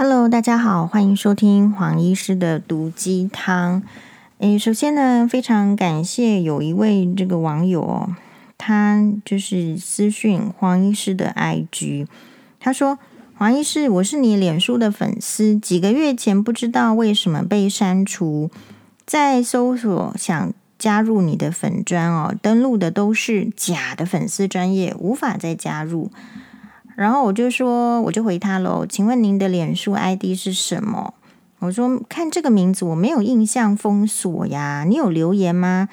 Hello，大家好，欢迎收听黄医师的毒鸡汤。诶，首先呢，非常感谢有一位这个网友哦，他就是私讯黄医师的 IG，他说：“黄医师，我是你脸书的粉丝，几个月前不知道为什么被删除，在搜索想加入你的粉专哦，登录的都是假的粉丝专业，无法再加入。”然后我就说，我就回他喽，请问您的脸书 ID 是什么？我说看这个名字我没有印象封锁呀，你有留言吗？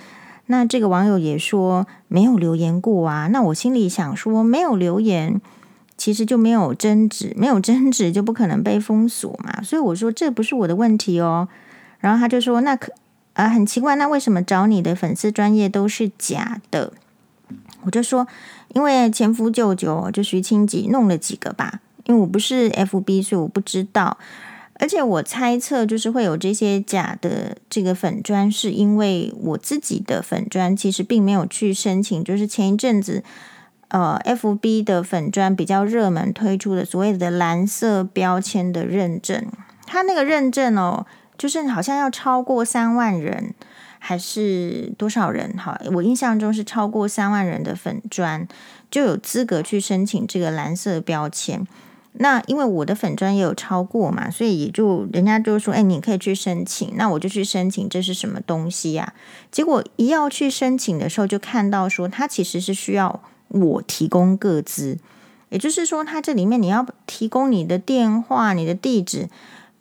那这个网友也说没有留言过啊。那我心里想说，没有留言其实就没有争执，没有争执就不可能被封锁嘛。所以我说这不是我的问题哦。然后他就说那可啊很奇怪，那为什么找你的粉丝专业都是假的？我就说。因为前夫舅舅就徐清吉弄了几个吧，因为我不是 FB，所以我不知道。而且我猜测，就是会有这些假的这个粉专，是因为我自己的粉专其实并没有去申请。就是前一阵子，呃，FB 的粉专比较热门推出的所谓的蓝色标签的认证，它那个认证哦，就是好像要超过三万人。还是多少人？哈，我印象中是超过三万人的粉专就有资格去申请这个蓝色标签。那因为我的粉专也有超过嘛，所以也就人家就说：“哎，你可以去申请。”那我就去申请，这是什么东西呀？结果一要去申请的时候，就看到说它其实是需要我提供个资，也就是说，它这里面你要提供你的电话、你的地址。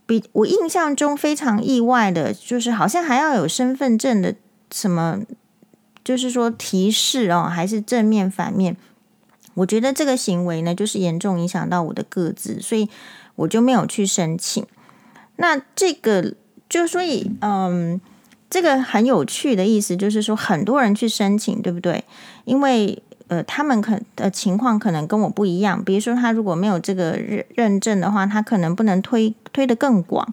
比我印象中非常意外的，就是好像还要有身份证的什么，就是说提示哦，还是正面反面。我觉得这个行为呢，就是严重影响到我的个子，所以我就没有去申请。那这个就所以，嗯，这个很有趣的意思就是说，很多人去申请，对不对？因为呃，他们可的情况可能跟我不一样。比如说，他如果没有这个认认证的话，他可能不能推推得更广。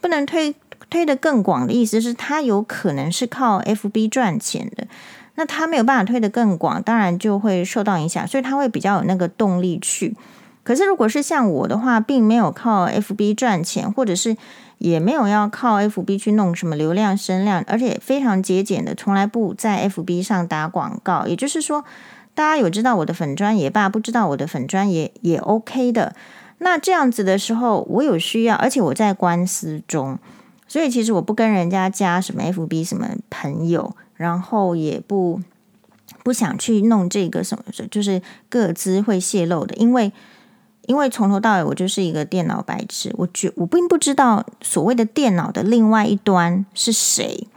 不能推推得更广的意思是，他有可能是靠 FB 赚钱的。那他没有办法推得更广，当然就会受到影响，所以他会比较有那个动力去。可是，如果是像我的话，并没有靠 FB 赚钱，或者是也没有要靠 FB 去弄什么流量声量，而且非常节俭的，从来不在 FB 上打广告。也就是说。大家有知道我的粉专也罢，不知道我的粉专也也 OK 的。那这样子的时候，我有需要，而且我在官司中，所以其实我不跟人家加什么 FB 什么朋友，然后也不不想去弄这个什么，就是各自会泄露的，因为因为从头到尾我就是一个电脑白痴，我觉我并不知道所谓的电脑的另外一端是谁。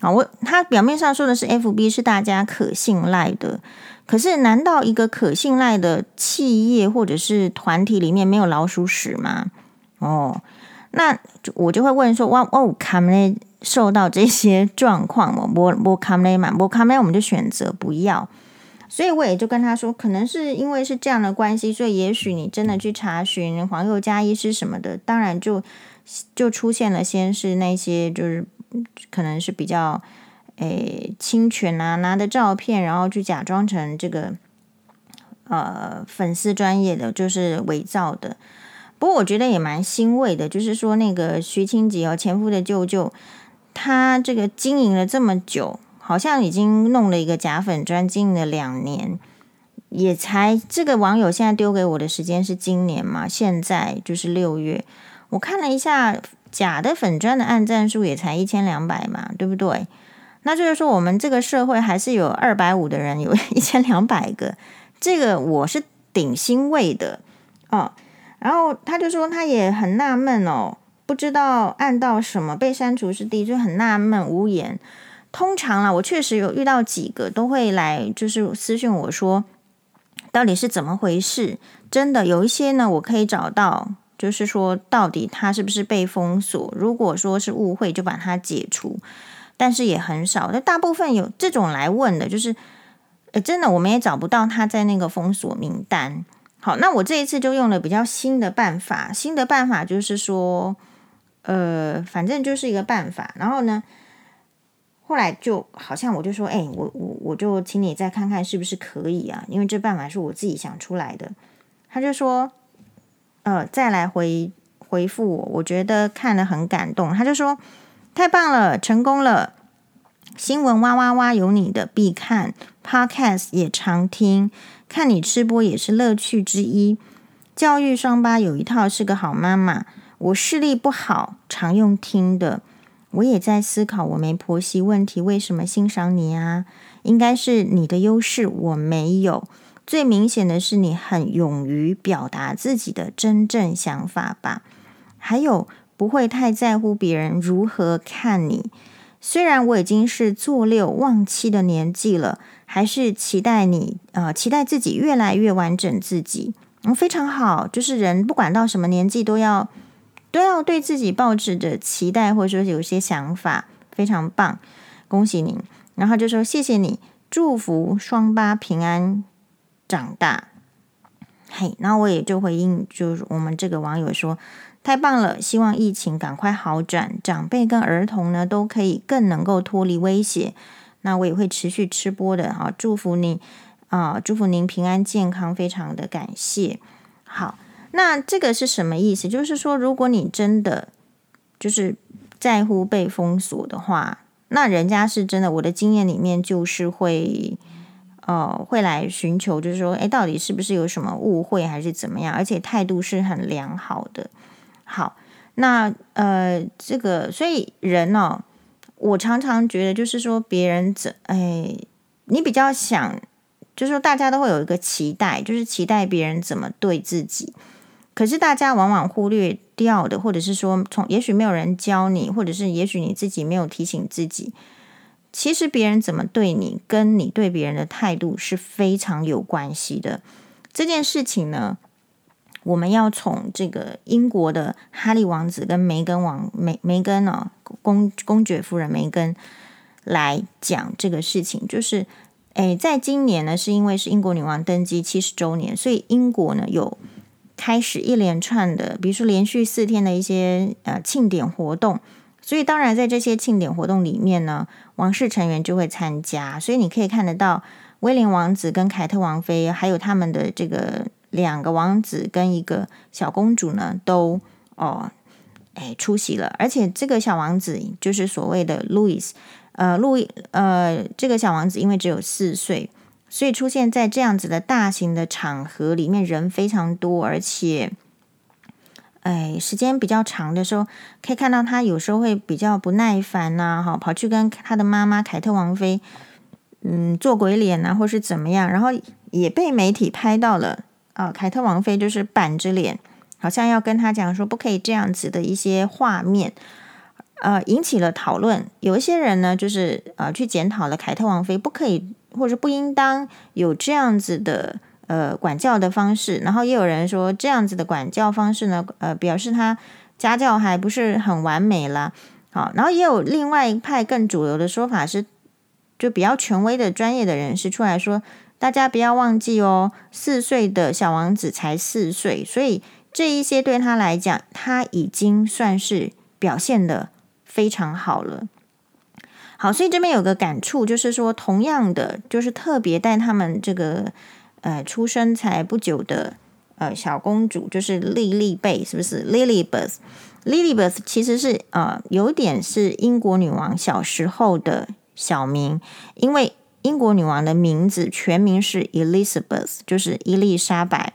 啊。我他表面上说的是 FB 是大家可信赖的。可是，难道一个可信赖的企业或者是团体里面没有老鼠屎吗？哦，那我就会问说：哇哦，卡梅受到这些状况吗？我我卡梅嘛，我卡梅，我们就选择不要。所以我也就跟他说，可能是因为是这样的关系，所以也许你真的去查询黄宥嘉医师什么的，当然就就出现了，先是那些就是可能是比较。诶，侵权啊，拿的照片，然后去假装成这个呃粉丝专业的，就是伪造的。不过我觉得也蛮欣慰的，就是说那个徐清吉哦，前夫的舅舅，他这个经营了这么久，好像已经弄了一个假粉专，经营了两年，也才这个网友现在丢给我的时间是今年嘛，现在就是六月，我看了一下假的粉砖的按赞数也才一千两百嘛，对不对？那就是说，我们这个社会还是有二百五的人，有 一千两百个，这个我是顶欣慰的哦。然后他就说，他也很纳闷哦，不知道按到什么被删除是第一，就很纳闷无言。通常啊，我确实有遇到几个都会来，就是私信我说，到底是怎么回事？真的有一些呢，我可以找到，就是说到底他是不是被封锁？如果说是误会，就把它解除。但是也很少，那大部分有这种来问的，就是，诶，真的我们也找不到他在那个封锁名单。好，那我这一次就用了比较新的办法，新的办法就是说，呃，反正就是一个办法。然后呢，后来就好像我就说，诶，我我我就请你再看看是不是可以啊，因为这办法是我自己想出来的。他就说，呃，再来回回复我，我觉得看了很感动。他就说：“太棒了，成功了！新闻哇哇哇有你的必看，Podcast 也常听，看你吃播也是乐趣之一。教育双八有一套，是个好妈妈。我视力不好，常用听的。我也在思考，我没婆媳问题，为什么欣赏你啊？应该是你的优势，我没有。”最明显的是，你很勇于表达自己的真正想法吧？还有，不会太在乎别人如何看你。虽然我已经是做六忘七的年纪了，还是期待你，呃，期待自己越来越完整自己。嗯，非常好，就是人不管到什么年纪，都要都要对自己抱持着期待，或者说有些想法，非常棒，恭喜你。然后就说谢谢你，祝福双八平安。长大，嘿，那我也就回应，就是我们这个网友说，太棒了，希望疫情赶快好转，长辈跟儿童呢都可以更能够脱离威胁。那我也会持续吃播的，好，祝福你啊，祝福您平安健康，非常的感谢。好，那这个是什么意思？就是说，如果你真的就是在乎被封锁的话，那人家是真的，我的经验里面就是会。哦，会来寻求，就是说，哎，到底是不是有什么误会，还是怎么样？而且态度是很良好的。好，那呃，这个，所以人哦，我常常觉得，就是说，别人怎，哎，你比较想，就是说，大家都会有一个期待，就是期待别人怎么对自己。可是大家往往忽略掉的，或者是说，从也许没有人教你，或者是也许你自己没有提醒自己。其实别人怎么对你，跟你对别人的态度是非常有关系的。这件事情呢，我们要从这个英国的哈利王子跟梅根王梅梅根哦公公爵夫人梅根来讲这个事情。就是，诶，在今年呢，是因为是英国女王登基七十周年，所以英国呢有开始一连串的，比如说连续四天的一些呃庆典活动。所以，当然，在这些庆典活动里面呢，王室成员就会参加。所以，你可以看得到，威廉王子跟凯特王妃，还有他们的这个两个王子跟一个小公主呢，都哦，哎，出席了。而且，这个小王子就是所谓的路易斯，呃，路易，呃，这个小王子因为只有四岁，所以出现在这样子的大型的场合里面，人非常多，而且。哎，时间比较长的时候，可以看到他有时候会比较不耐烦呐，哈，跑去跟他的妈妈凯特王妃，嗯，做鬼脸呐，或是怎么样，然后也被媒体拍到了啊。凯特王妃就是板着脸，好像要跟他讲说不可以这样子的一些画面，呃，引起了讨论。有一些人呢，就是呃去检讨了凯特王妃不可以或者不应当有这样子的。呃，管教的方式，然后也有人说这样子的管教方式呢，呃，表示他家教还不是很完美啦。好，然后也有另外一派更主流的说法是，就比较权威的专业的人士出来说，大家不要忘记哦，四岁的小王子才四岁，所以这一些对他来讲，他已经算是表现得非常好了。好，所以这边有个感触，就是说，同样的，就是特别带他们这个。呃，出生才不久的呃小公主就是莉莉贝，是不是？Lilibeth，Lilibeth 其实是呃有点是英国女王小时候的小名，因为英国女王的名字全名是 Elizabeth，就是伊丽莎白。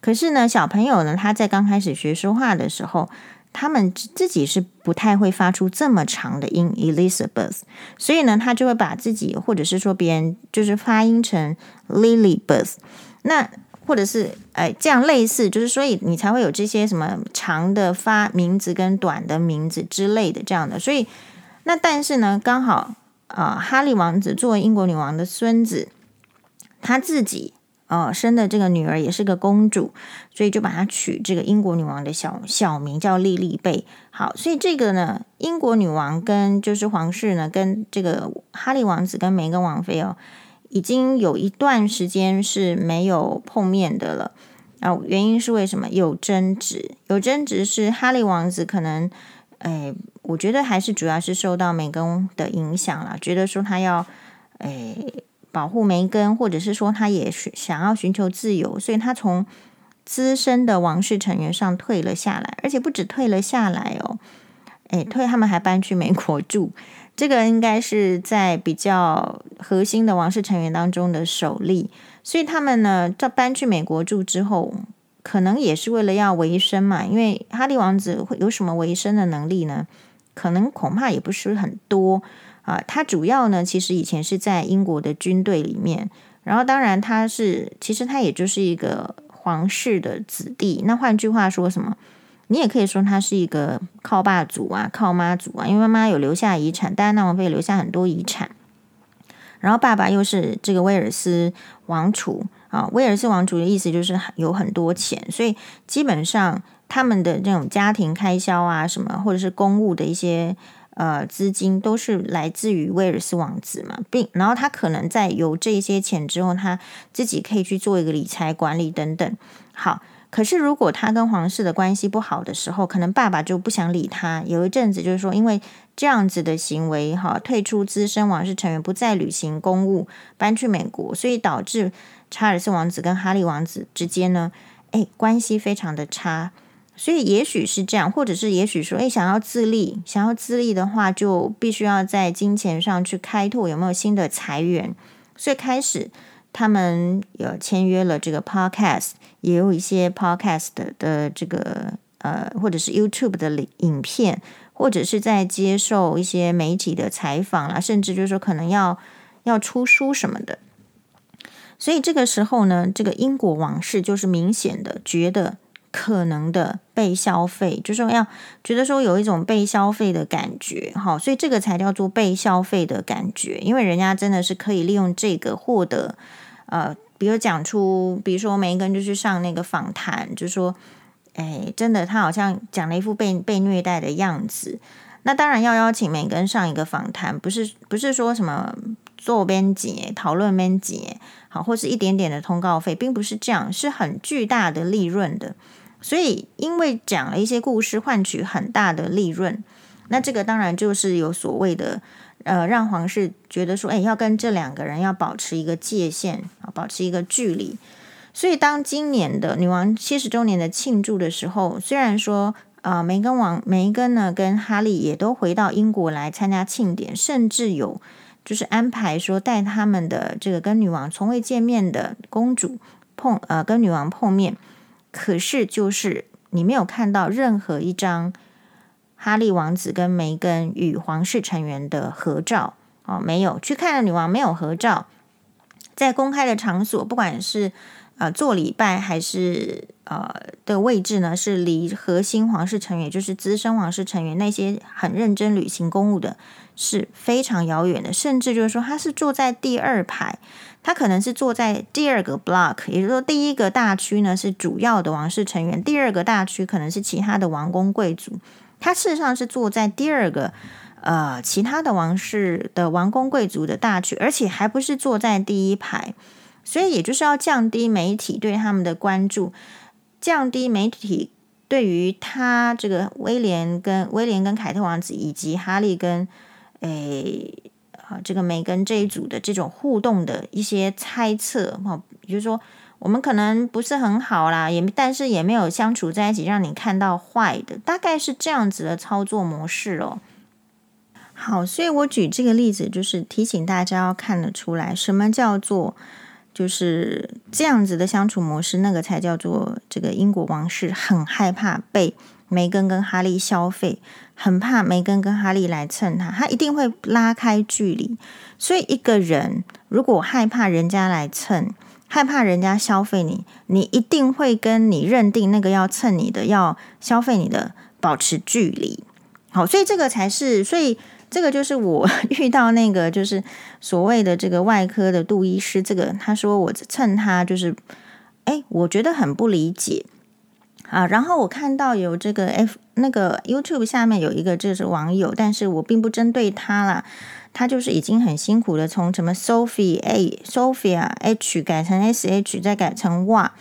可是呢，小朋友呢，他在刚开始学说话的时候，他们自己是不太会发出这么长的音，Elizabeth，所以呢，他就会把自己或者是说别人就是发音成 Lilibeth，那或者是哎这样类似，就是所以你才会有这些什么长的发名字跟短的名字之类的这样的，所以那但是呢，刚好啊、哈利王子作为英国女王的孙子，他自己。哦，生的这个女儿也是个公主，所以就把她取这个英国女王的小小名叫莉莉贝。好，所以这个呢，英国女王跟就是皇室呢，跟这个哈利王子跟梅根王妃哦，已经有一段时间是没有碰面的了。啊，原因是为什么？有争执，有争执是哈利王子可能，哎，我觉得还是主要是受到梅根的影响了，觉得说他要，哎。保护梅根，或者是说他也是想要寻求自由，所以他从资深的王室成员上退了下来，而且不止退了下来哦，诶，退他们还搬去美国住，这个应该是在比较核心的王室成员当中的首例。所以他们呢，在搬去美国住之后，可能也是为了要维生嘛。因为哈利王子会有什么维生的能力呢？可能恐怕也不是很多啊。他主要呢，其实以前是在英国的军队里面。然后，当然他是，其实他也就是一个皇室的子弟。那换句话说，什么？你也可以说他是一个靠爸族啊，靠妈族啊，因为妈妈有留下遗产，戴安娜王妃留下很多遗产。然后爸爸又是这个威尔斯王储啊，威尔斯王储的意思就是有很多钱，所以基本上他们的这种家庭开销啊，什么或者是公务的一些。呃，资金都是来自于威尔斯王子嘛，并然后他可能在有这些钱之后，他自己可以去做一个理财管理等等。好，可是如果他跟皇室的关系不好的时候，可能爸爸就不想理他。有一阵子就是说，因为这样子的行为，哈，退出资深王室成员，不再履行公务，搬去美国，所以导致查尔斯王子跟哈利王子之间呢，哎，关系非常的差。所以也许是这样，或者是也许说，诶，想要自立，想要自立的话，就必须要在金钱上去开拓，有没有新的财源？所以开始他们有签约了这个 podcast，也有一些 podcast 的这个呃，或者是 YouTube 的影片，或者是在接受一些媒体的采访啦，甚至就是说可能要要出书什么的。所以这个时候呢，这个英国王室就是明显的觉得。可能的被消费，就是要觉得说有一种被消费的感觉，好，所以这个才叫做被消费的感觉，因为人家真的是可以利用这个获得，呃，比如讲出，比如说梅根就去上那个访谈，就说，哎，真的他好像讲了一副被被虐待的样子，那当然要邀请梅根上一个访谈，不是不是说什么做编辑讨论编辑，好，或是一点点的通告费，并不是这样，是很巨大的利润的。所以，因为讲了一些故事，换取很大的利润，那这个当然就是有所谓的，呃，让皇室觉得说，哎，要跟这两个人要保持一个界限啊，保持一个距离。所以，当今年的女王七十周年的庆祝的时候，虽然说，呃，梅根王梅根呢跟哈利也都回到英国来参加庆典，甚至有就是安排说带他们的这个跟女王从未见面的公主碰，呃，跟女王碰面。可是，就是你没有看到任何一张哈利王子跟梅根与皇室成员的合照哦，没有去看了女王没有合照，在公开的场所，不管是呃做礼拜还是呃的位置呢，是离核心皇室成员，就是资深皇室成员那些很认真履行公务的，是非常遥远的，甚至就是说他是坐在第二排。他可能是坐在第二个 block，也就是说，第一个大区呢是主要的王室成员，第二个大区可能是其他的王公贵族。他事实上是坐在第二个呃其他的王室的王公贵族的大区，而且还不是坐在第一排。所以也就是要降低媒体对他们的关注，降低媒体对于他这个威廉跟威廉跟凯特王子以及哈利跟诶。啊，这个梅根这一组的这种互动的一些猜测，哈，比如说我们可能不是很好啦，也但是也没有相处在一起让你看到坏的，大概是这样子的操作模式哦。好，所以我举这个例子，就是提醒大家要看得出来，什么叫做就是这样子的相处模式，那个才叫做这个英国王室很害怕被梅根跟哈利消费。很怕梅根跟哈利来蹭他，他一定会拉开距离。所以一个人如果害怕人家来蹭，害怕人家消费你，你一定会跟你认定那个要蹭你的、要消费你的保持距离。好，所以这个才是，所以这个就是我 遇到那个就是所谓的这个外科的杜医师，这个他说我蹭他，就是哎，我觉得很不理解。啊，然后我看到有这个 F 那个 YouTube 下面有一个就是网友，但是我并不针对他啦，他就是已经很辛苦的从什么 Sophie A Sophia H 改成 SH 再改成 Y，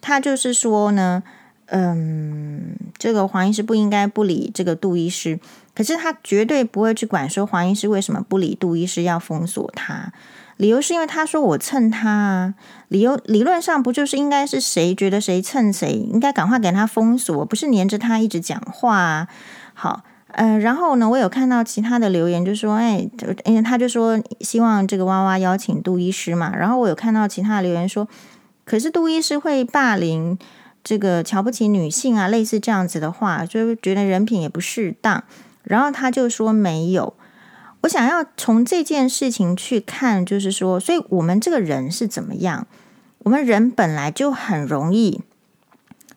他就是说呢，嗯，这个黄医师不应该不理这个杜医师，可是他绝对不会去管说黄医师为什么不理杜医师要封锁他。理由是因为他说我蹭他啊，理由理论上不就是应该是谁觉得谁蹭谁，应该赶快给他封锁，不是黏着他一直讲话啊。好，呃，然后呢，我有看到其他的留言，就说，哎，因为他就说希望这个娃娃邀请杜医师嘛，然后我有看到其他的留言说，可是杜医师会霸凌这个瞧不起女性啊，类似这样子的话，就觉得人品也不适当，然后他就说没有。我想要从这件事情去看，就是说，所以我们这个人是怎么样？我们人本来就很容易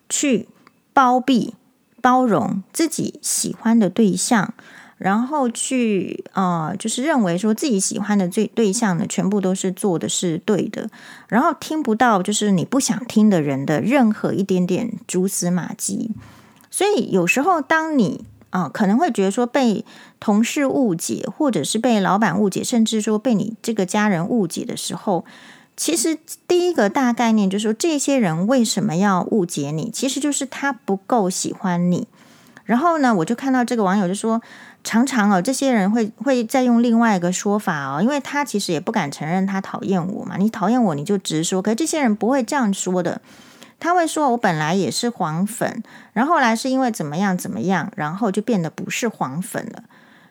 去包庇、包容自己喜欢的对象，然后去啊、呃，就是认为说自己喜欢的对对象呢，全部都是做的是对的，然后听不到就是你不想听的人的任何一点点蛛丝马迹。所以有时候当你啊、哦，可能会觉得说被同事误解，或者是被老板误解，甚至说被你这个家人误解的时候，其实第一个大概念就是说，这些人为什么要误解你？其实就是他不够喜欢你。然后呢，我就看到这个网友就说，常常哦，这些人会会再用另外一个说法哦，因为他其实也不敢承认他讨厌我嘛。你讨厌我，你就直说。可是这些人不会这样说的。他会说：“我本来也是黄粉，然后后来是因为怎么样怎么样，然后就变得不是黄粉了。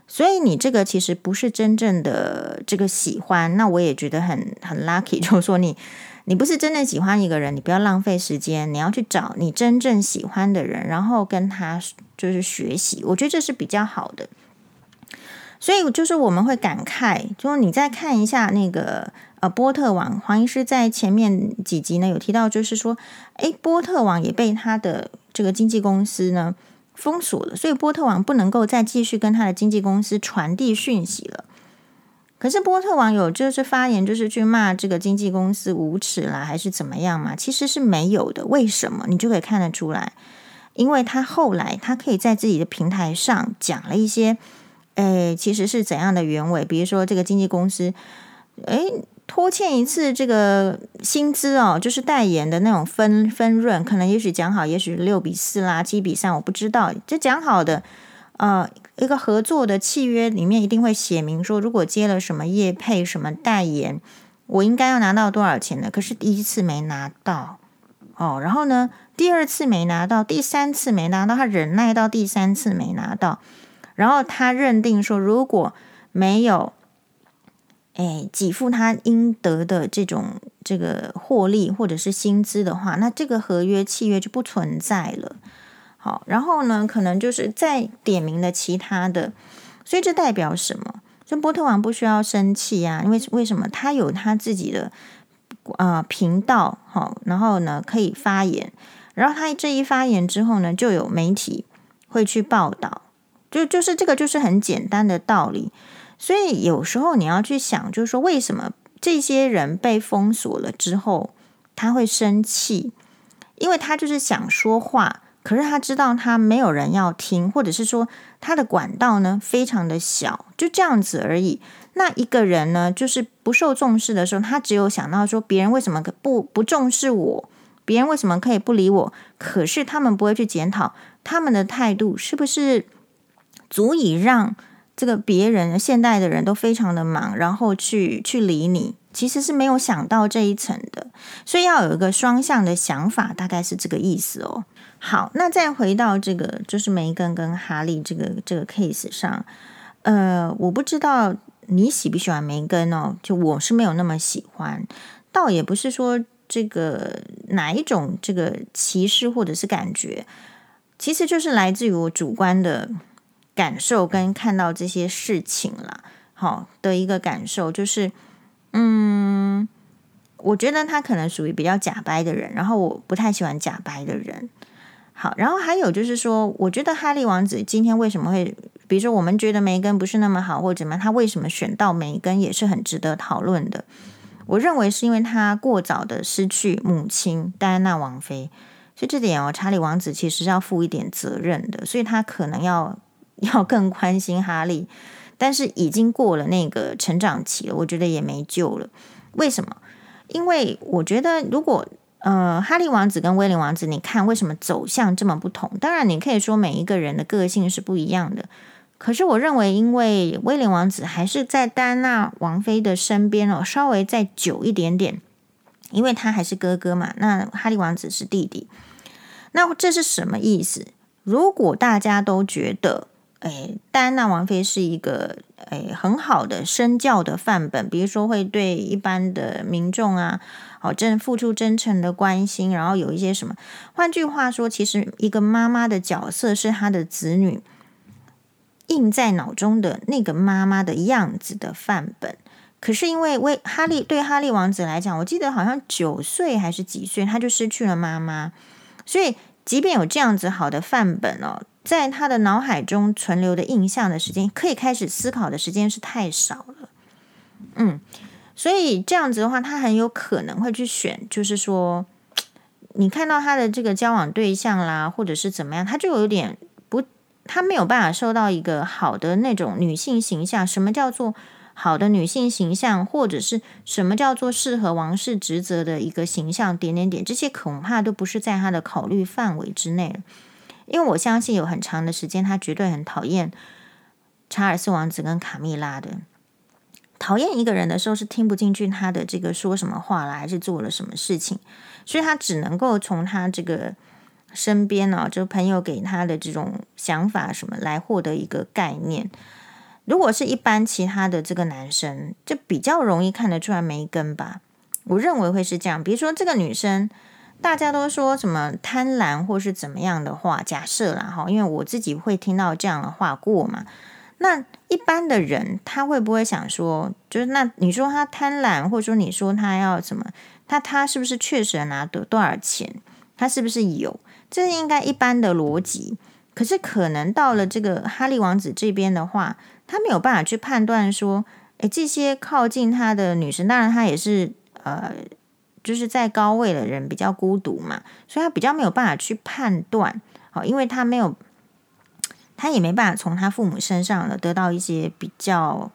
所以你这个其实不是真正的这个喜欢。那我也觉得很很 lucky，就是说你你不是真正喜欢一个人，你不要浪费时间，你要去找你真正喜欢的人，然后跟他就是学习。我觉得这是比较好的。所以就是我们会感慨，就是你再看一下那个。”波特网黄医师在前面几集呢有提到，就是说，诶，波特网也被他的这个经纪公司呢封锁了，所以波特网不能够再继续跟他的经纪公司传递讯息了。可是波特网有就是发言，就是去骂这个经纪公司无耻啦，还是怎么样嘛？其实是没有的。为什么？你就可以看得出来，因为他后来他可以在自己的平台上讲了一些，诶，其实是怎样的原委，比如说这个经纪公司，诶。拖欠一次这个薪资哦，就是代言的那种分分润，可能也许讲好，也许六比四啦，七比三，我不知道。这讲好的，呃，一个合作的契约里面一定会写明说，如果接了什么业配、什么代言，我应该要拿到多少钱的。可是第一次没拿到哦，然后呢，第二次没拿到，第三次没拿到，他忍耐到第三次没拿到，然后他认定说，如果没有。哎，给付他应得的这种这个获利或者是薪资的话，那这个合约契约就不存在了。好，然后呢，可能就是再点名的其他的，所以这代表什么？所以波特王不需要生气啊，因为为什么？他有他自己的呃频道，好，然后呢可以发言，然后他这一发言之后呢，就有媒体会去报道，就就是这个就是很简单的道理。所以有时候你要去想，就是说为什么这些人被封锁了之后他会生气？因为他就是想说话，可是他知道他没有人要听，或者是说他的管道呢非常的小，就这样子而已。那一个人呢，就是不受重视的时候，他只有想到说别人为什么不不重视我，别人为什么可以不理我？可是他们不会去检讨他们的态度是不是足以让。这个别人现代的人都非常的忙，然后去去理你，其实是没有想到这一层的，所以要有一个双向的想法，大概是这个意思哦。好，那再回到这个就是梅根跟哈利这个这个 case 上，呃，我不知道你喜不喜欢梅根哦，就我是没有那么喜欢，倒也不是说这个哪一种这个歧视或者是感觉，其实就是来自于我主观的。感受跟看到这些事情了，好的一个感受就是，嗯，我觉得他可能属于比较假掰的人，然后我不太喜欢假掰的人。好，然后还有就是说，我觉得哈利王子今天为什么会，比如说我们觉得梅根不是那么好，或者怎么，他为什么选到梅根也是很值得讨论的。我认为是因为他过早的失去母亲戴安娜王妃，所以这点哦，查理王子其实要负一点责任的，所以他可能要。要更关心哈利，但是已经过了那个成长期了，我觉得也没救了。为什么？因为我觉得，如果呃，哈利王子跟威廉王子，你看为什么走向这么不同？当然，你可以说每一个人的个性是不一样的，可是我认为，因为威廉王子还是在戴安娜王妃的身边哦，稍微再久一点点，因为他还是哥哥嘛。那哈利王子是弟弟，那这是什么意思？如果大家都觉得，哎，戴安娜王妃是一个哎很好的身教的范本，比如说会对一般的民众啊，好真付出真诚的关心，然后有一些什么。换句话说，其实一个妈妈的角色是她的子女印在脑中的那个妈妈的样子的范本。可是因为为哈利对哈利王子来讲，我记得好像九岁还是几岁，他就失去了妈妈，所以即便有这样子好的范本哦。在他的脑海中存留的印象的时间，可以开始思考的时间是太少了。嗯，所以这样子的话，他很有可能会去选，就是说，你看到他的这个交往对象啦，或者是怎么样，他就有点不，他没有办法受到一个好的那种女性形象。什么叫做好的女性形象，或者是什么叫做适合王室职责的一个形象？点点点，这些恐怕都不是在他的考虑范围之内。因为我相信有很长的时间，他绝对很讨厌查尔斯王子跟卡蜜拉的。讨厌一个人的时候，是听不进去他的这个说什么话了，还是做了什么事情，所以他只能够从他这个身边呢、就朋友给他的这种想法什么来获得一个概念。如果是一般其他的这个男生，就比较容易看得出来没根吧。我认为会是这样。比如说这个女生。大家都说什么贪婪或是怎么样的话，假设啦哈，因为我自己会听到这样的话过嘛。那一般的人他会不会想说，就是那你说他贪婪，或者说你说他要什么，他他是不是确实拿多多少钱？他是不是有？这应该一般的逻辑。可是可能到了这个哈利王子这边的话，他没有办法去判断说，诶，这些靠近他的女生，当然他也是呃。就是在高位的人比较孤独嘛，所以他比较没有办法去判断，好，因为他没有，他也没办法从他父母身上呢得到一些比较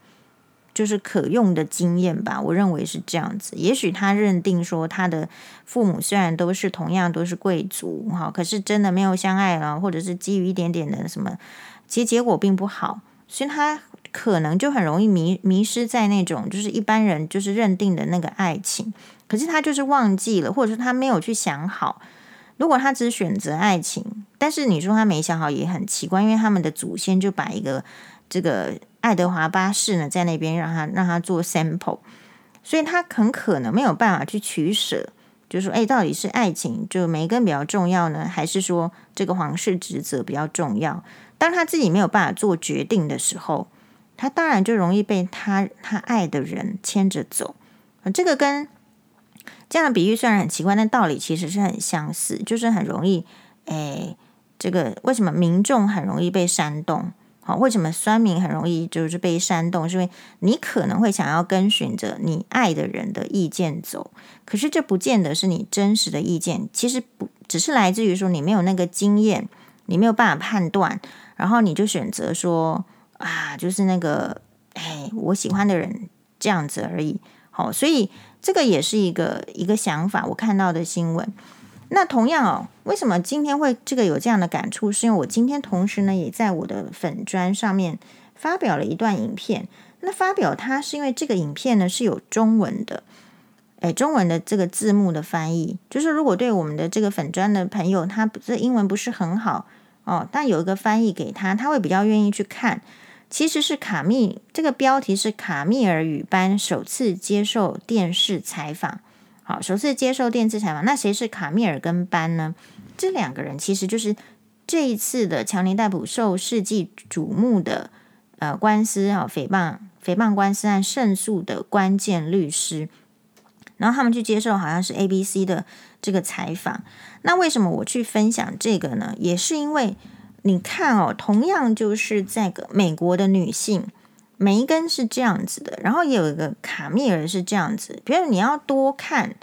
就是可用的经验吧。我认为是这样子。也许他认定说他的父母虽然都是同样都是贵族，哈，可是真的没有相爱了，或者是基于一点点的什么，其实结果并不好，所以他可能就很容易迷迷失在那种就是一般人就是认定的那个爱情。可是他就是忘记了，或者说他没有去想好。如果他只选择爱情，但是你说他没想好也很奇怪，因为他们的祖先就把一个这个爱德华八世呢在那边让他让他做 sample，所以他很可能没有办法去取舍，就说，哎，到底是爱情就梅根比较重要呢，还是说这个皇室职责比较重要？当他自己没有办法做决定的时候，他当然就容易被他他爱的人牵着走。这个跟这样的比喻虽然很奇怪，但道理其实是很相似，就是很容易，诶，这个为什么民众很容易被煽动？好，为什么酸民很容易就是被煽动？是因为你可能会想要跟循着你爱的人的意见走，可是这不见得是你真实的意见，其实不只是来自于说你没有那个经验，你没有办法判断，然后你就选择说啊，就是那个，诶，我喜欢的人这样子而已。好，所以。这个也是一个一个想法，我看到的新闻。那同样哦，为什么今天会这个有这样的感触？是因为我今天同时呢，也在我的粉专上面发表了一段影片。那发表它是因为这个影片呢是有中文的，诶，中文的这个字幕的翻译，就是如果对我们的这个粉专的朋友，他这英文不是很好哦，但有一个翻译给他，他会比较愿意去看。其实是卡密，这个标题是卡密尔与班首次接受电视采访。好，首次接受电视采访，那谁是卡密尔跟班呢？这两个人其实就是这一次的强尼戴普受世纪瞩目的呃官司啊，诽谤诽谤官司案胜诉的关键律师。然后他们去接受好像是 ABC 的这个采访。那为什么我去分享这个呢？也是因为。你看哦，同样就是在个美国的女性，梅根是这样子的，然后也有一个卡密尔是这样子。比如你要多看，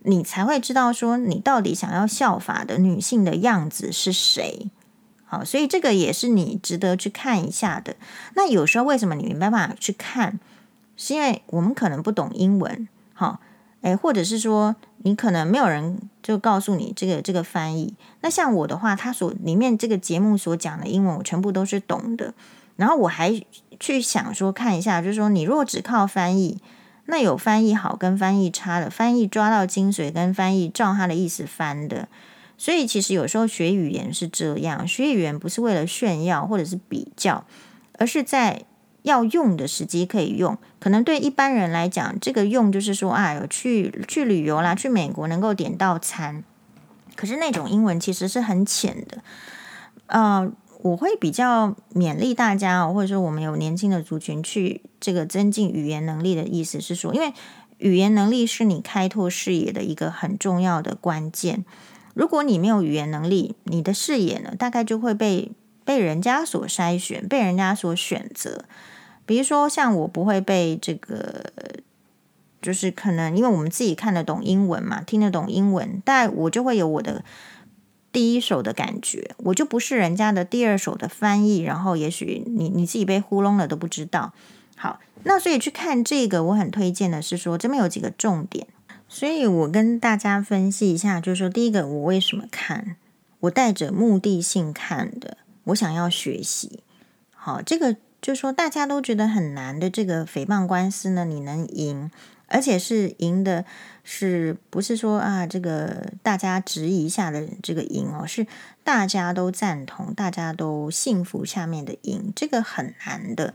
你才会知道说你到底想要效法的女性的样子是谁。好，所以这个也是你值得去看一下的。那有时候为什么你没办法去看？是因为我们可能不懂英文，好。诶，或者是说，你可能没有人就告诉你这个这个翻译。那像我的话，他所里面这个节目所讲的英文，我全部都是懂的。然后我还去想说，看一下，就是说，你如果只靠翻译，那有翻译好跟翻译差的，翻译抓到精髓跟翻译照他的意思翻的。所以其实有时候学语言是这样，学语言不是为了炫耀或者是比较，而是在要用的时机可以用。可能对一般人来讲，这个用就是说啊，有去去旅游啦，去美国能够点到餐。可是那种英文其实是很浅的，呃。我会比较勉励大家哦，或者说我们有年轻的族群去这个增进语言能力的意思是说，因为语言能力是你开拓视野的一个很重要的关键。如果你没有语言能力，你的视野呢，大概就会被被人家所筛选，被人家所选择。比如说像我不会被这个，就是可能因为我们自己看得懂英文嘛，听得懂英文，但我就会有我的。第一手的感觉，我就不是人家的第二手的翻译，然后也许你你自己被糊弄了都不知道。好，那所以去看这个，我很推荐的是说这边有几个重点，所以我跟大家分析一下，就是说第一个，我为什么看，我带着目的性看的，我想要学习。好，这个就说大家都觉得很难的这个诽谤官司呢，你能赢。而且是赢的，是不是说啊？这个大家质疑下的这个赢哦，是大家都赞同、大家都幸福下面的赢，这个很难的。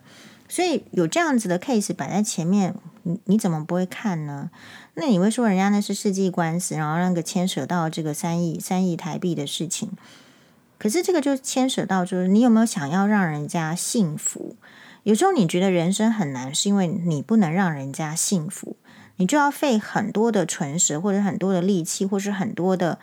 所以有这样子的 case 摆在前面，你你怎么不会看呢？那你会说人家那是世纪官司，然后那个牵扯到这个三亿三亿台币的事情。可是这个就牵扯到，就是你有没有想要让人家幸福？有时候你觉得人生很难，是因为你不能让人家幸福，你就要费很多的唇舌，或者很多的力气，或是很多的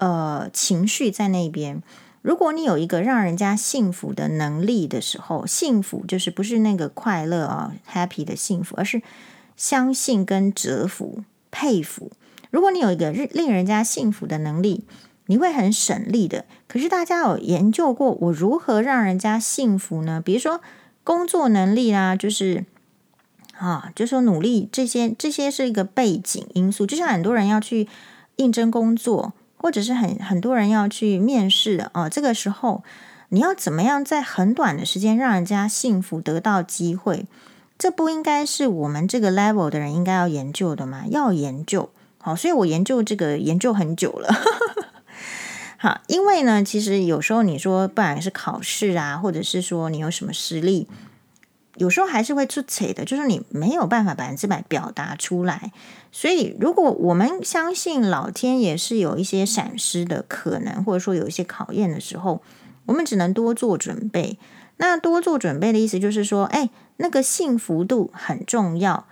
呃情绪在那边。如果你有一个让人家幸福的能力的时候，幸福就是不是那个快乐啊，happy 的幸福，而是相信跟折服、佩服。如果你有一个令人家幸福的能力，你会很省力的。可是大家有研究过我如何让人家幸福呢？比如说。工作能力啦，就是啊，就说努力这些，这些是一个背景因素。就像很多人要去应征工作，或者是很很多人要去面试的哦。这个时候，你要怎么样在很短的时间让人家幸福得到机会？这不应该是我们这个 level 的人应该要研究的吗？要研究好，所以我研究这个研究很久了。好，因为呢，其实有时候你说，不管是考试啊，或者是说你有什么实力，有时候还是会出彩的，就是你没有办法百分之百表达出来。所以，如果我们相信老天爷是有一些闪失的可能，或者说有一些考验的时候，我们只能多做准备。那多做准备的意思就是说，哎，那个幸福度很重要。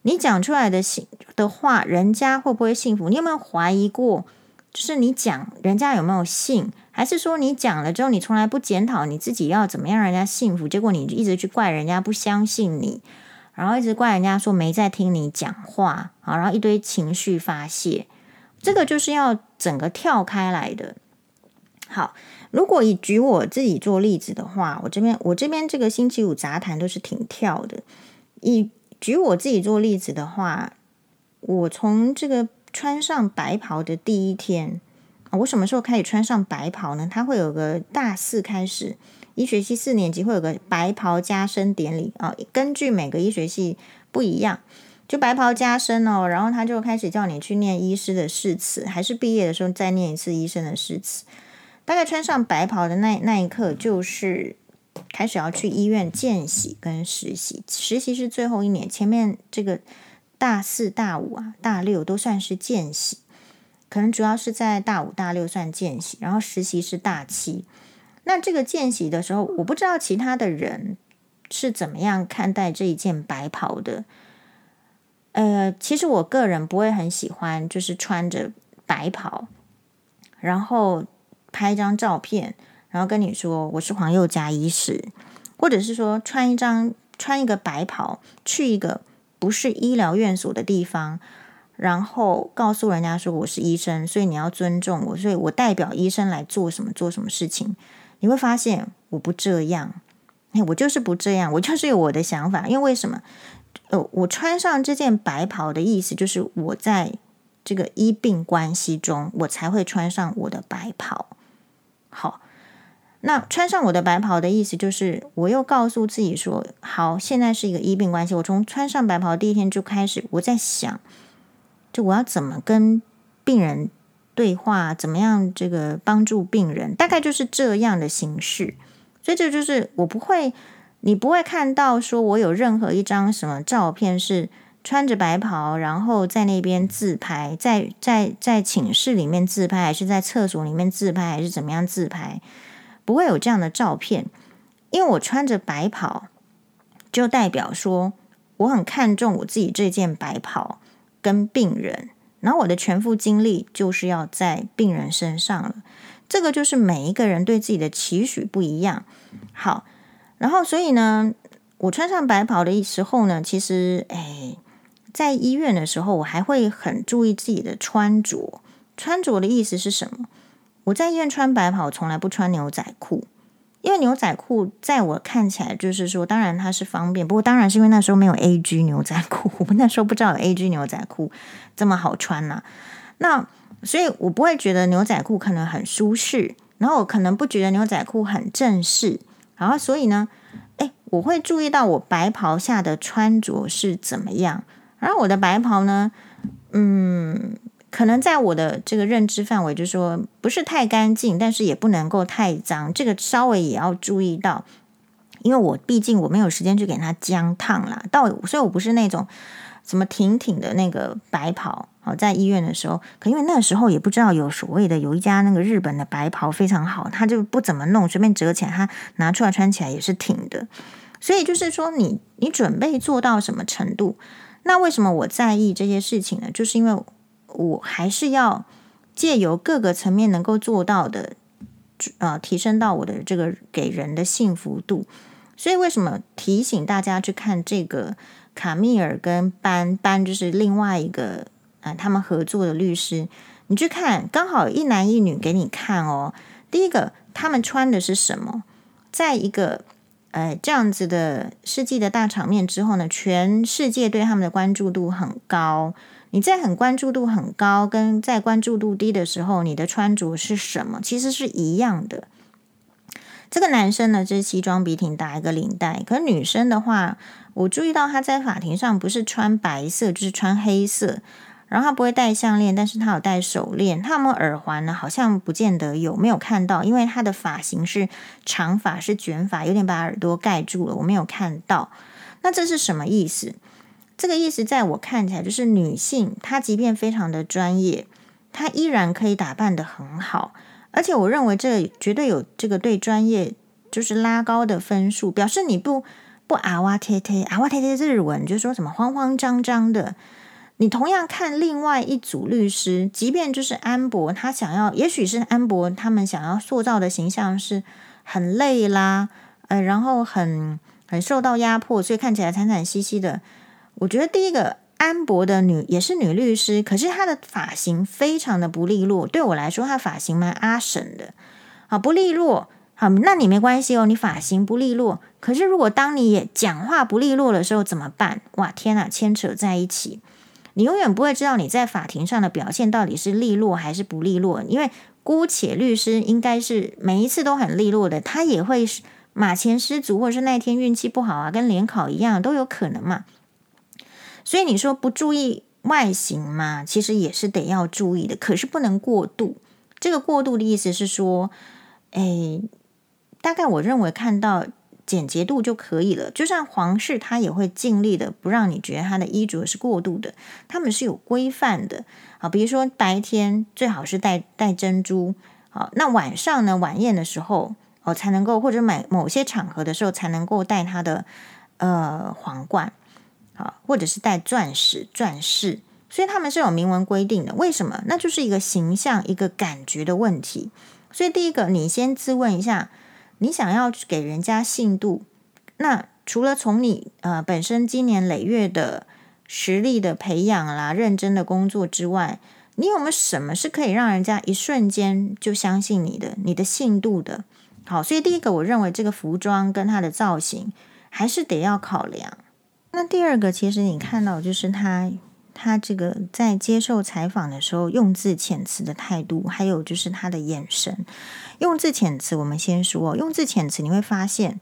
你讲出来的幸的话，人家会不会幸福？你有没有怀疑过？就是你讲人家有没有信，还是说你讲了之后你从来不检讨你自己要怎么样人家幸福？结果你一直去怪人家不相信你，然后一直怪人家说没在听你讲话啊，然后一堆情绪发泄，这个就是要整个跳开来的。好，如果以举我自己做例子的话，我这边我这边这个星期五杂谈都是挺跳的。以举我自己做例子的话，我从这个。穿上白袍的第一天，我什么时候开始穿上白袍呢？它会有个大四开始，医学系四年级会有个白袍加身典礼啊。根据每个医学系不一样，就白袍加身哦，然后他就开始叫你去念医师的誓词，还是毕业的时候再念一次医生的誓词。大概穿上白袍的那那一刻，就是开始要去医院见习跟实习，实习是最后一年，前面这个。大四、大五啊，大六都算是见习，可能主要是在大五、大六算见习，然后实习是大七。那这个见习的时候，我不知道其他的人是怎么样看待这一件白袍的。呃，其实我个人不会很喜欢，就是穿着白袍，然后拍一张照片，然后跟你说我是黄宥嘉医师，或者是说穿一张穿一个白袍去一个。不是医疗院所的地方，然后告诉人家说我是医生，所以你要尊重我，所以我代表医生来做什么做什么事情。你会发现我不这样，我就是不这样，我就是有我的想法。因为为什么？呃，我穿上这件白袍的意思就是我在这个医病关系中，我才会穿上我的白袍。好，那穿上我的白袍的意思就是，我又告诉自己说，好，现在是一个医病关系。我从穿上白袍第一天就开始，我在想，就我要怎么跟病人对话，怎么样这个帮助病人，大概就是这样的形式。所以这就是我不会，你不会看到说我有任何一张什么照片是穿着白袍，然后在那边自拍，在在在寝室里面自拍，还是在厕所里面自拍，还是怎么样自拍。不会有这样的照片，因为我穿着白袍，就代表说我很看重我自己这件白袍跟病人，然后我的全副精力就是要在病人身上了。这个就是每一个人对自己的期许不一样。好，然后所以呢，我穿上白袍的时候呢，其实哎，在医院的时候，我还会很注意自己的穿着。穿着的意思是什么？我在医院穿白袍，从来不穿牛仔裤，因为牛仔裤在我看起来就是说，当然它是方便，不过当然是因为那时候没有 AG 牛仔裤，我那时候不知道有 AG 牛仔裤这么好穿呐、那所以我不会觉得牛仔裤可能很舒适，然后我可能不觉得牛仔裤很正式，然后所以呢，诶，我会注意到我白袍下的穿着是怎么样，然后我的白袍呢，嗯。可能在我的这个认知范围，就是说不是太干净，但是也不能够太脏，这个稍微也要注意到，因为我毕竟我没有时间去给它姜烫啦，到所以我不是那种什么挺挺的那个白袍。好，在医院的时候，可因为那时候也不知道有所谓的有一家那个日本的白袍非常好，他就不怎么弄，随便折起来，他拿出来穿起来也是挺的。所以就是说，你你准备做到什么程度？那为什么我在意这些事情呢？就是因为。我还是要借由各个层面能够做到的，呃，提升到我的这个给人的幸福度。所以为什么提醒大家去看这个卡米尔跟班班，就是另外一个啊、呃，他们合作的律师，你去看，刚好一男一女给你看哦。第一个，他们穿的是什么？在一个呃这样子的世纪的大场面之后呢，全世界对他们的关注度很高。你在很关注度很高，跟在关注度低的时候，你的穿着是什么？其实是一样的。这个男生呢，就是西装笔挺，打一个领带。可女生的话，我注意到他在法庭上不是穿白色，就是穿黑色。然后他不会戴项链，但是他有戴手链。他有没有耳环呢？好像不见得有，没有看到，因为他的发型是长发，是卷发，有点把耳朵盖住了，我没有看到。那这是什么意思？这个意思在我看起来，就是女性她即便非常的专业，她依然可以打扮得很好，而且我认为这绝对有这个对专业就是拉高的分数，表示你不不阿哇贴贴阿哇贴贴日文，就是说什么慌慌张张的。你同样看另外一组律师，即便就是安博，他想要，也许是安博他们想要塑造的形象是很累啦，呃，然后很很受到压迫，所以看起来惨惨兮兮的。我觉得第一个安博的女也是女律师，可是她的发型非常的不利落。对我来说，她发型蛮阿婶的，好不利落。好，那你没关系哦，你发型不利落。可是如果当你也讲话不利落的时候怎么办？哇，天哪，牵扯在一起，你永远不会知道你在法庭上的表现到底是利落还是不利落。因为姑且律师应该是每一次都很利落的，他也会马前失足，或者是那天运气不好啊，跟联考一样都有可能嘛。所以你说不注意外形嘛，其实也是得要注意的，可是不能过度。这个过度的意思是说，哎，大概我认为看到简洁度就可以了。就像皇室，他也会尽力的不让你觉得他的衣着是过度的，他们是有规范的。好，比如说白天最好是戴戴珍珠，好，那晚上呢，晚宴的时候哦才能够，或者买某些场合的时候才能够戴他的呃皇冠。好，或者是戴钻石、钻饰，所以他们是有明文规定的。为什么？那就是一个形象、一个感觉的问题。所以第一个，你先自问一下，你想要给人家信度，那除了从你呃本身经年累月的实力的培养啦、认真的工作之外，你有没有什么是可以让人家一瞬间就相信你的、你的信度的？好，所以第一个，我认为这个服装跟它的造型还是得要考量。那第二个，其实你看到就是他他这个在接受采访的时候用字遣词的态度，还有就是他的眼神。用字遣词，我们先说用字遣词，你会发现，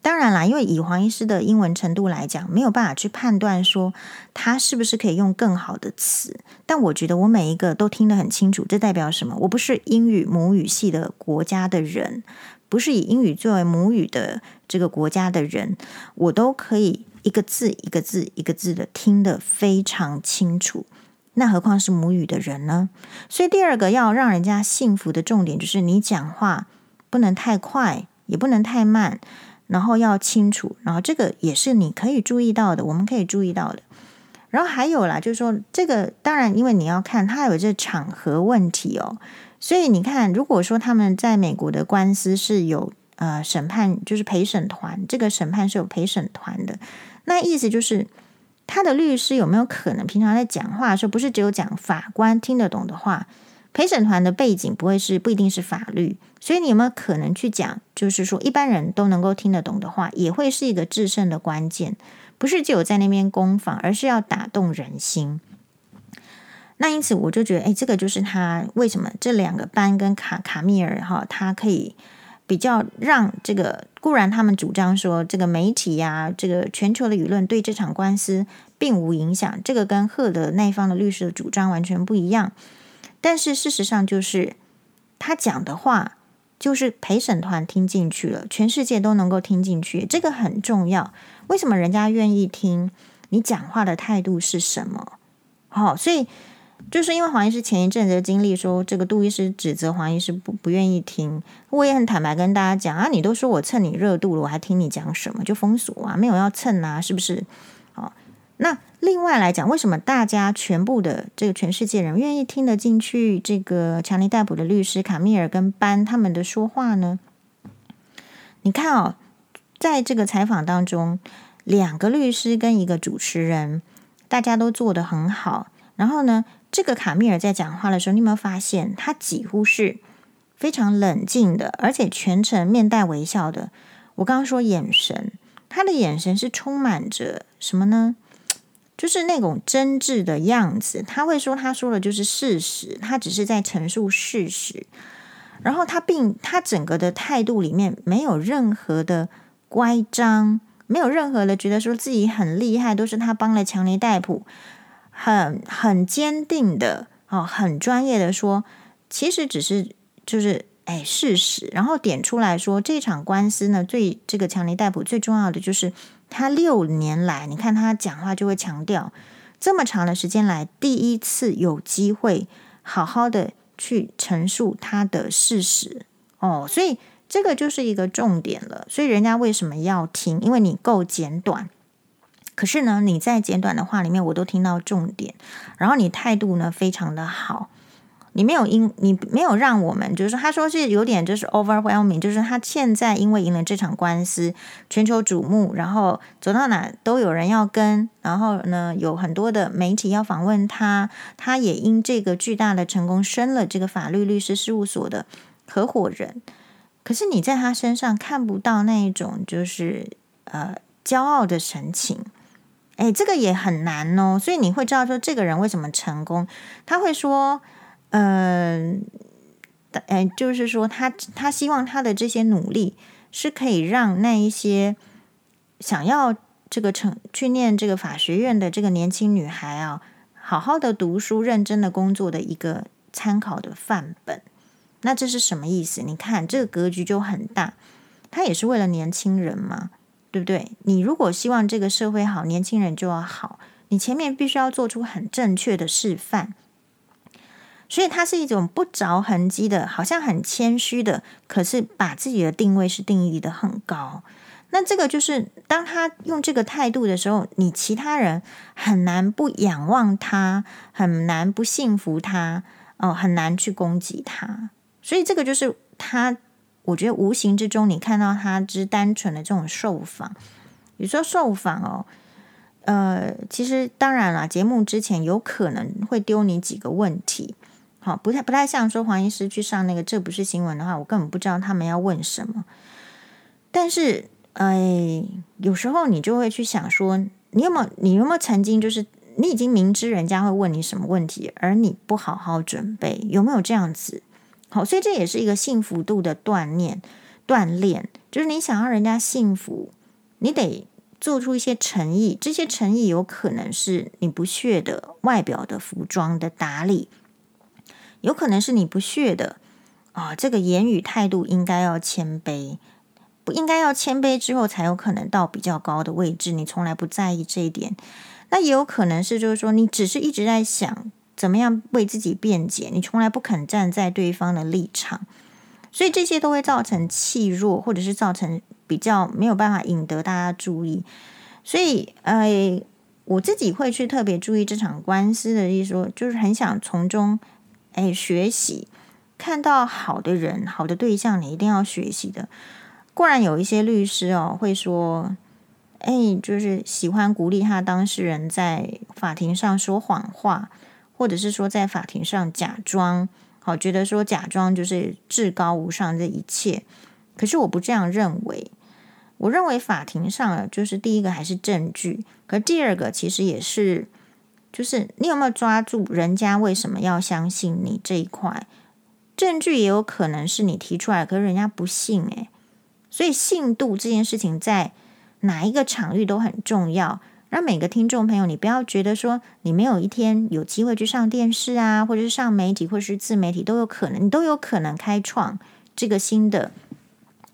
当然啦，因为以黄医师的英文程度来讲，没有办法去判断说他是不是可以用更好的词。但我觉得我每一个都听得很清楚，这代表什么？我不是英语母语系的国家的人，不是以英语作为母语的这个国家的人，我都可以。一个字一个字一个字的听得非常清楚，那何况是母语的人呢？所以第二个要让人家信服的重点就是你讲话不能太快，也不能太慢，然后要清楚，然后这个也是你可以注意到的，我们可以注意到的。然后还有啦，就是说这个当然，因为你要看他有这场合问题哦，所以你看，如果说他们在美国的官司是有呃审判，就是陪审团，这个审判是有陪审团的。那意思就是，他的律师有没有可能平常在讲话的时候，不是只有讲法官听得懂的话？陪审团的背景不会是不一定是法律，所以你有没有可能去讲，就是说一般人都能够听得懂的话，也会是一个制胜的关键，不是只有在那边攻防，而是要打动人心。那因此我就觉得，哎，这个就是他为什么这两个班跟卡卡米尔哈，他可以。比较让这个固然他们主张说这个媒体呀、这个全球的舆论对这场官司并无影响，这个跟赫德那方的律师的主张完全不一样。但是事实上就是他讲的话就是陪审团听进去了，全世界都能够听进去，这个很重要。为什么人家愿意听你讲话的态度是什么？好、哦，所以。就是因为黄医师前一阵子的经历，说这个杜医师指责黄医师不不愿意听，我也很坦白跟大家讲啊，你都说我蹭你热度了，我还听你讲什么？就封锁啊，没有要蹭啊，是不是？好，那另外来讲，为什么大家全部的这个全世界人愿意听得进去这个强尼戴普的律师卡米尔跟班他们的说话呢？你看哦，在这个采访当中，两个律师跟一个主持人，大家都做得很好，然后呢？这个卡米尔在讲话的时候，你有没有发现他几乎是非常冷静的，而且全程面带微笑的？我刚刚说眼神，他的眼神是充满着什么呢？就是那种真挚的样子。他会说，他说的就是事实，他只是在陈述事实。然后他并他整个的态度里面没有任何的乖张，没有任何的觉得说自己很厉害，都是他帮了强尼戴普。很很坚定的哦，很专业的说，其实只是就是哎事实，然后点出来说，这场官司呢，最这个强尼逮捕最重要的就是他六年来，你看他讲话就会强调这么长的时间来，第一次有机会好好的去陈述他的事实哦，所以这个就是一个重点了。所以人家为什么要听？因为你够简短。可是呢，你在简短的话里面，我都听到重点。然后你态度呢非常的好，你没有因你没有让我们就是说，他说是有点就是 overwhelming，就是他现在因为赢了这场官司，全球瞩目，然后走到哪都有人要跟，然后呢有很多的媒体要访问他，他也因这个巨大的成功升了这个法律律师事务所的合伙人。可是你在他身上看不到那一种就是呃骄傲的神情。哎，这个也很难哦，所以你会知道说这个人为什么成功。他会说，嗯、呃，哎，就是说他他希望他的这些努力是可以让那一些想要这个成去念这个法学院的这个年轻女孩啊，好好的读书、认真的工作的一个参考的范本。那这是什么意思？你看这个格局就很大，他也是为了年轻人嘛。对不对？你如果希望这个社会好，年轻人就要好，你前面必须要做出很正确的示范。所以它是一种不着痕迹的，好像很谦虚的，可是把自己的定位是定义的很高。那这个就是当他用这个态度的时候，你其他人很难不仰望他，很难不信服他，哦，很难去攻击他。所以这个就是他。我觉得无形之中，你看到他之单纯的这种受访，你说受访哦，呃，其实当然了，节目之前有可能会丢你几个问题，好，不太不太像说黄医师去上那个这不是新闻的话，我根本不知道他们要问什么。但是，哎，有时候你就会去想说，你有没有你有没有曾经就是你已经明知人家会问你什么问题，而你不好好准备，有没有这样子？好，所以这也是一个幸福度的锻炼，锻炼就是你想要人家幸福，你得做出一些诚意。这些诚意有可能是你不屑的外表的服装的打理，有可能是你不屑的啊，这个言语态度应该要谦卑。不应该要谦卑之后才有可能到比较高的位置，你从来不在意这一点。那也有可能是，就是说你只是一直在想怎么样为自己辩解，你从来不肯站在对方的立场，所以这些都会造成气弱，或者是造成比较没有办法引得大家注意。所以，呃，我自己会去特别注意这场官司的意思说，就是很想从中哎学习，看到好的人、好的对象，你一定要学习的。固然有一些律师哦会说，哎，就是喜欢鼓励他当事人在法庭上说谎话，或者是说在法庭上假装，好觉得说假装就是至高无上这一切。可是我不这样认为，我认为法庭上就是第一个还是证据，可第二个其实也是，就是你有没有抓住人家为什么要相信你这一块？证据也有可能是你提出来，可是人家不信诶。所以信度这件事情在哪一个场域都很重要。让每个听众朋友，你不要觉得说你没有一天有机会去上电视啊，或者是上媒体，或者是自媒体都有可能，你都有可能开创这个新的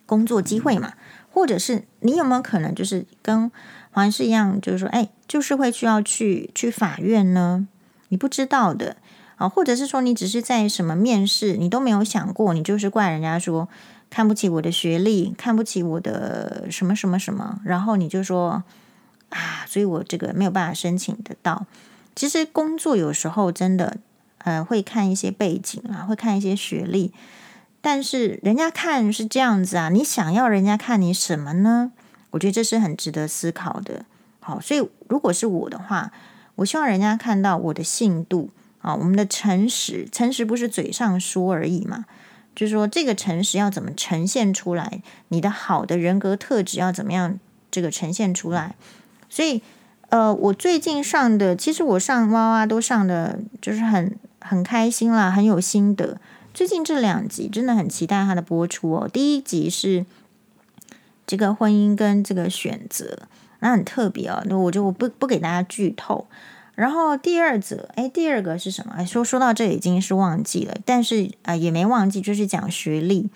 工作机会嘛。或者是你有没有可能就是跟黄医师一样，就是说，哎，就是会需要去去法院呢？你不知道的啊，或者是说你只是在什么面试，你都没有想过，你就是怪人家说。看不起我的学历，看不起我的什么什么什么，然后你就说啊，所以我这个没有办法申请得到。其实工作有时候真的，呃，会看一些背景啊，会看一些学历，但是人家看是这样子啊，你想要人家看你什么呢？我觉得这是很值得思考的。好，所以如果是我的话，我希望人家看到我的信度啊，我们的诚实，诚实不是嘴上说而已嘛。就是说，这个诚实要怎么呈现出来？你的好的人格特质要怎么样这个呈现出来？所以，呃，我最近上的，其实我上哇哇都上的就是很很开心啦，很有心得。最近这两集真的很期待它的播出哦。第一集是这个婚姻跟这个选择，那很特别哦。那我就不不给大家剧透。然后第二则，哎，第二个是什么？说说到这已经是忘记了，但是啊、也没忘记，就是讲学历，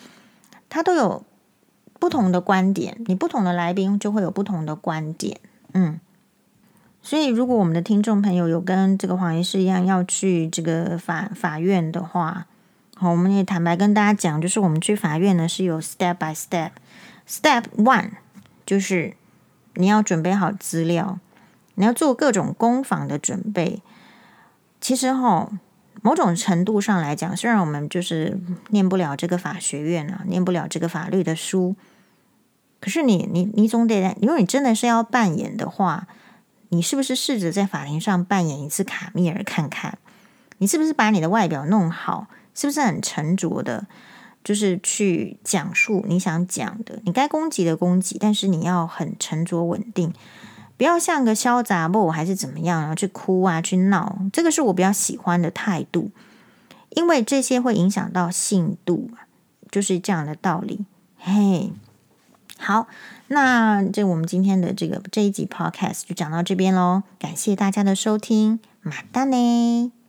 他都有不同的观点，你不同的来宾就会有不同的观点，嗯。所以，如果我们的听众朋友有跟这个黄医师一样要去这个法法院的话，好，我们也坦白跟大家讲，就是我们去法院呢是有 step by step。Step one 就是你要准备好资料。你要做各种攻防的准备，其实哈，某种程度上来讲，虽然我们就是念不了这个法学院啊，念不了这个法律的书，可是你你你总得，如果你真的是要扮演的话，你是不是试着在法庭上扮演一次卡米尔看看？你是不是把你的外表弄好？是不是很沉着的，就是去讲述你想讲的？你该攻击的攻击，但是你要很沉着稳定。不要像个潇洒不，还是怎么样，然后去哭啊，去闹，这个是我比较喜欢的态度，因为这些会影响到信度，就是这样的道理。嘿，好，那这我们今天的这个这一集 podcast 就讲到这边喽，感谢大家的收听，马丹呢。